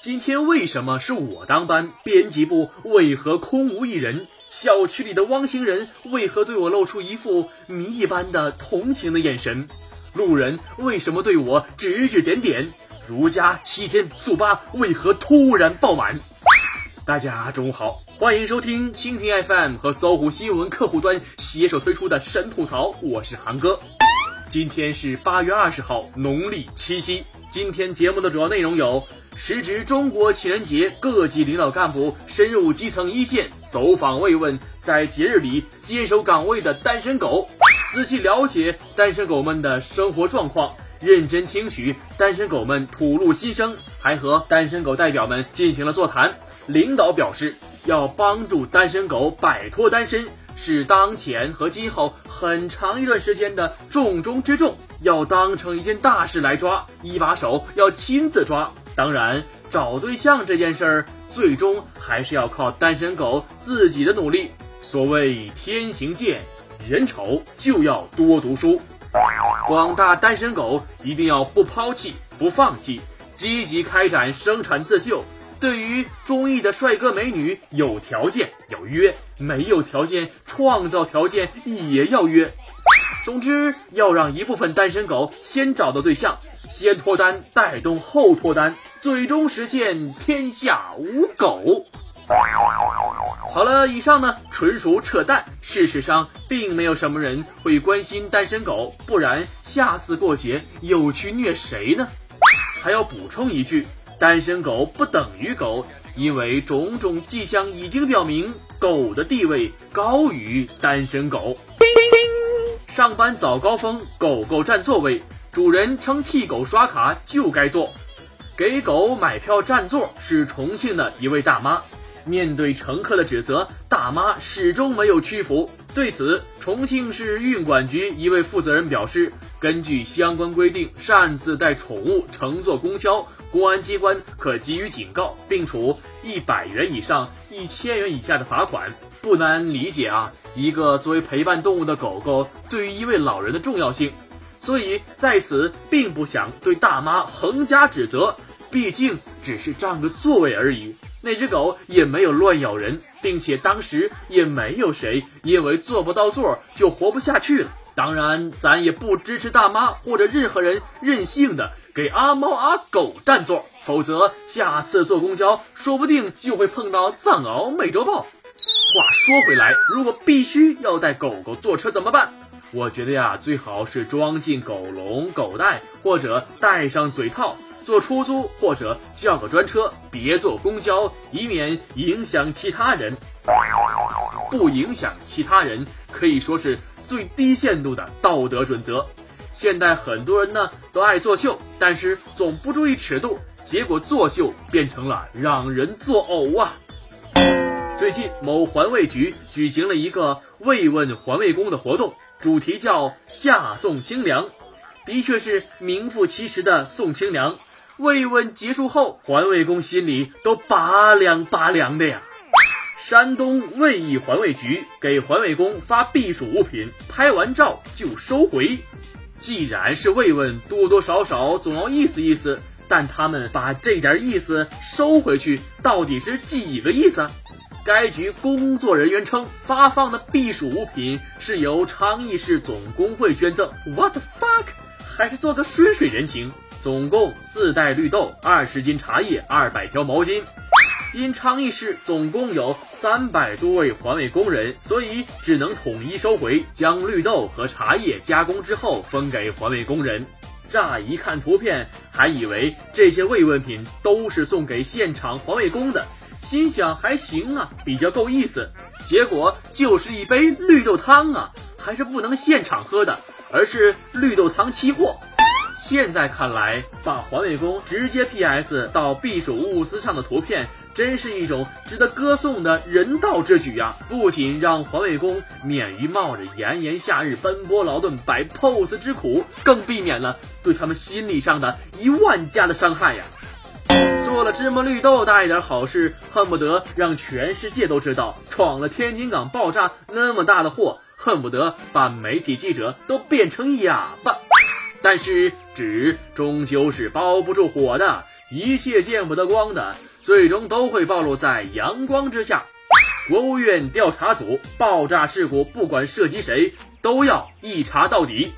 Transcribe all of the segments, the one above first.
今天为什么是我当班？编辑部为何空无一人？小区里的汪星人为何对我露出一副谜一般的同情的眼神？路人为什么对我指指点点？如家七天速八为何突然爆满？大家中午好，欢迎收听蜻蜓 FM 和搜狐新闻客户端携手推出的神吐槽，我是韩哥。今天是八月二十号，农历七夕。今天节目的主要内容有：时值中国情人节，各级领导干部深入基层一线，走访慰问在节日里坚守岗位的单身狗，仔细了解单身狗们的生活状况，认真听取单身狗们吐露心声，还和单身狗代表们进行了座谈。领导表示，要帮助单身狗摆脱单身，是当前和今后很长一段时间的重中之重，要当成一件大事来抓，一把手要亲自抓。当然，找对象这件事儿，最终还是要靠单身狗自己的努力。所谓天行健，人丑就要多读书。广大单身狗一定要不抛弃、不放弃，积极开展生产自救。对于中意的帅哥美女，有条件要约，没有条件创造条件也要约。总之，要让一部分单身狗先找到对象，先脱单，带动后脱单，最终实现天下无狗。好了，以上呢纯属扯淡。事实上，并没有什么人会关心单身狗，不然下次过节又去虐谁呢？还要补充一句。单身狗不等于狗，因为种种迹象已经表明，狗的地位高于单身狗。上班早高峰，狗狗占座位，主人称替狗刷卡就该坐。给狗买票占座是重庆的一位大妈。面对乘客的指责，大妈始终没有屈服。对此，重庆市运管局一位负责人表示，根据相关规定，擅自带宠物乘坐公交。公安机关可给予警告，并处一百元以上一千元以下的罚款。不难理解啊，一个作为陪伴动物的狗狗对于一位老人的重要性。所以在此并不想对大妈横加指责，毕竟只是占个座位而已。那只狗也没有乱咬人，并且当时也没有谁因为坐不到座就活不下去了。当然，咱也不支持大妈或者任何人任性的给阿猫阿狗占座，否则下次坐公交说不定就会碰到藏獒美洲豹。话说回来，如果必须要带狗狗坐车怎么办？我觉得呀，最好是装进狗笼、狗袋，或者戴上嘴套，坐出租或者叫个专车，别坐公交，以免影响其他人。不影响其他人，可以说是。最低限度的道德准则。现在很多人呢都爱作秀，但是总不注意尺度，结果作秀变成了让人作呕啊！最近某环卫局举行了一个慰问环卫工的活动，主题叫“夏送清凉”，的确是名副其实的送清凉。慰问结束后，环卫工心里都拔凉拔凉的呀。山东卫艺环卫局给环卫工发避暑物品，拍完照就收回。既然是慰问，多多少少总要意思意思。但他们把这点意思收回去，到底是几个意思？该局工作人员称，发放的避暑物品是由昌邑市总工会捐赠。What the fuck？还是做个顺水人情？总共四袋绿豆，二十斤茶叶，二百条毛巾。因昌邑市总共有三百多位环卫工人，所以只能统一收回，将绿豆和茶叶加工之后分给环卫工人。乍一看图片，还以为这些慰问品都是送给现场环卫工的，心想还行啊，比较够意思。结果就是一杯绿豆汤啊，还是不能现场喝的，而是绿豆汤期货。现在看来，把环卫工直接 PS 到避暑物资上的图片。真是一种值得歌颂的人道之举呀！不仅让环卫工免于冒着炎炎夏日奔波劳顿摆 pose 之苦，更避免了对他们心理上的一万加的伤害呀！做了芝麻绿豆大一点好事，恨不得让全世界都知道闯了天津港爆炸那么大的祸，恨不得把媒体记者都变成哑巴。但是纸终究是包不住火的，一切见不得光的，最终都会暴露在阳光之下。国务院调查组爆炸事故，不管涉及谁，都要一查到底。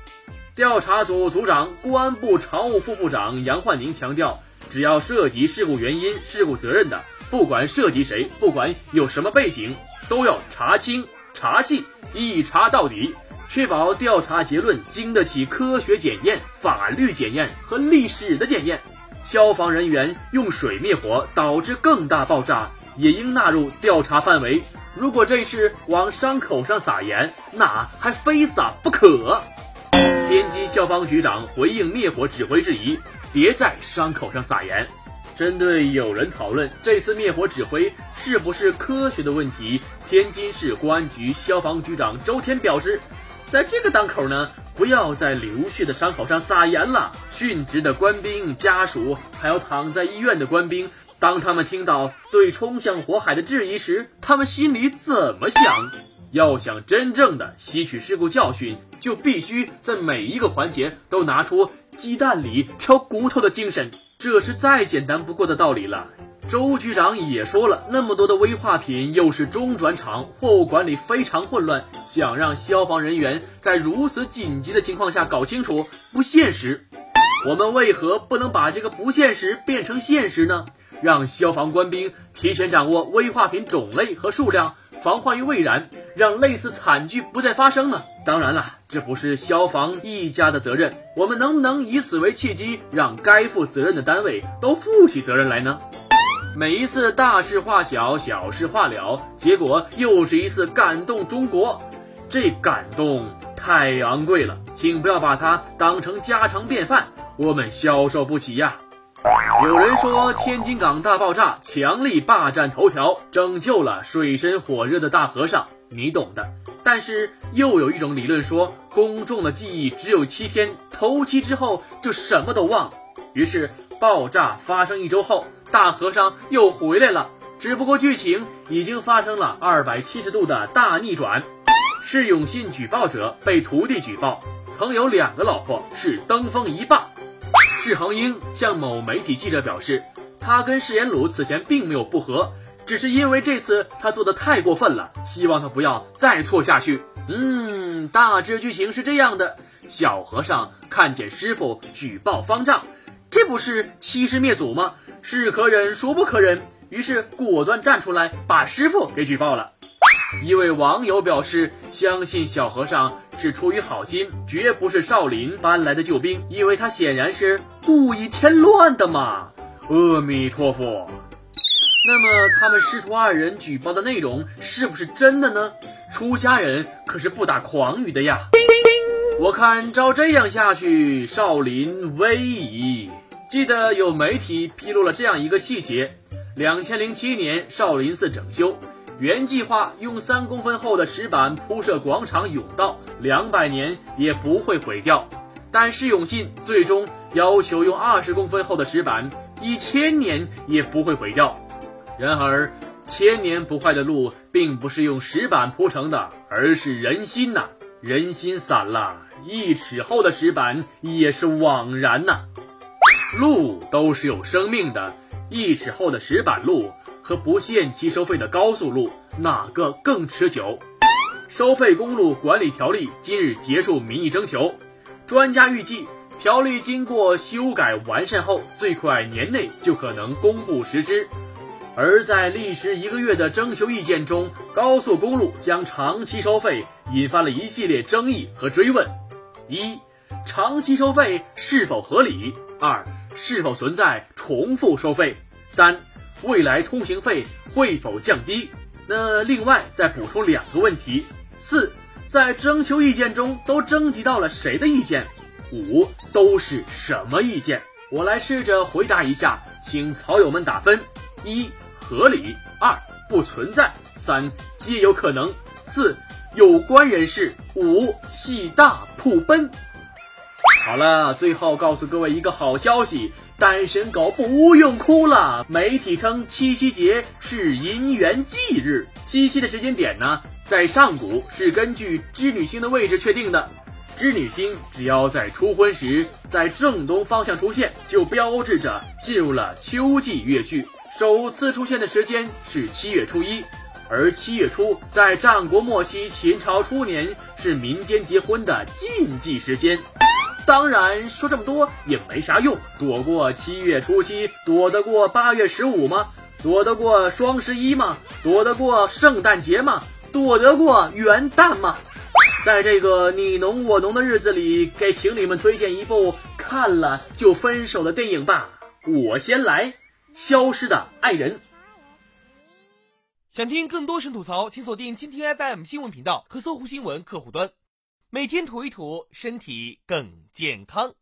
调查组组长、公安部常务副部长杨焕宁强调，只要涉及事故原因、事故责任的，不管涉及谁，不管有什么背景，都要查清、查细，一查到底，确保调查结论经得起科学检验、法律检验和历史的检验。消防人员用水灭火导致更大爆炸。也应纳入调查范围。如果这是往伤口上撒盐，那还非撒不可。天津消防局长回应灭火指挥质疑：别在伤口上撒盐。针对有人讨论这次灭火指挥是不是科学的问题，天津市公安局消防局长周天表示，在这个档口呢，不要在流血的伤口上撒盐了。殉职的官兵家属，还有躺在医院的官兵。当他们听到对冲向火海的质疑时，他们心里怎么想？要想真正的吸取事故教训，就必须在每一个环节都拿出鸡蛋里挑骨头的精神，这是再简单不过的道理了。周局长也说了，那么多的危化品，又是中转场，货物管理非常混乱，想让消防人员在如此紧急的情况下搞清楚，不现实。我们为何不能把这个不现实变成现实呢？让消防官兵提前掌握危化品种类和数量，防患于未然，让类似惨剧不再发生呢？当然了，这不是消防一家的责任，我们能不能以此为契机，让该负责任的单位都负起责任来呢？每一次大事化小，小事化了，结果又是一次感动中国，这感动太昂贵了，请不要把它当成家常便饭，我们消受不起呀。有人说天津港大爆炸强力霸占头条，拯救了水深火热的大和尚，你懂的。但是又有一种理论说，公众的记忆只有七天，头七之后就什么都忘了。于是爆炸发生一周后，大和尚又回来了，只不过剧情已经发生了二百七十度的大逆转。释永信举报者被徒弟举报，曾有两个老婆，是登峰一霸。释恒英向某媒体记者表示，他跟释延鲁此前并没有不和，只是因为这次他做的太过分了，希望他不要再错下去。嗯，大致剧情是这样的：小和尚看见师傅举报方丈，这不是欺师灭祖吗？是可忍孰不可忍，于是果断站出来把师傅给举报了。一位网友表示，相信小和尚是出于好心，绝不是少林搬来的救兵，因为他显然是故意添乱的嘛。阿弥陀佛。那么他们师徒二人举报的内容是不是真的呢？出家人可是不打诳语的呀。我看照这样下去，少林危矣。记得有媒体披露了这样一个细节：两千零七年少林寺整修。原计划用三公分厚的石板铺设广场甬道，两百年也不会毁掉。但释永信最终要求用二十公分厚的石板，一千年也不会毁掉。然而，千年不坏的路并不是用石板铺成的，而是人心呐！人心散了，一尺厚的石板也是枉然呐。路都是有生命的，一尺厚的石板路。和不限期收费的高速路哪个更持久？收费公路管理条例今日结束民意征求，专家预计条例经过修改完善后，最快年内就可能公布实施。而在历时一个月的征求意见中，高速公路将长期收费引发了一系列争议和追问：一、长期收费是否合理？二、是否存在重复收费？三。未来通行费会否降低？那另外再补充两个问题：四，在征求意见中都征集到了谁的意见？五，都是什么意见？我来试着回答一下，请草友们打分：一，合理；二，不存在；三，皆有可能；四，有关人士；五，喜大普奔。好了，最后告诉各位一个好消息。单身狗不用哭了。媒体称七夕节是姻缘忌日，七夕的时间点呢，在上古是根据织女星的位置确定的。织女星只要在初婚时在正东方向出现，就标志着进入了秋季月序。首次出现的时间是七月初一，而七月初在战国末期、秦朝初年是民间结婚的禁忌时间。当然，说这么多也没啥用，躲过七月初七，躲得过八月十五吗？躲得过双十一吗？躲得过圣诞节吗？躲得过元旦吗？在这个你侬我侬的日子里，给情侣们推荐一部看了就分手的电影吧。我先来，《消失的爱人》。想听更多神吐槽，请锁定蜻蜓 FM 新闻频道和搜狐新闻客户端，每天吐一吐，身体更健康。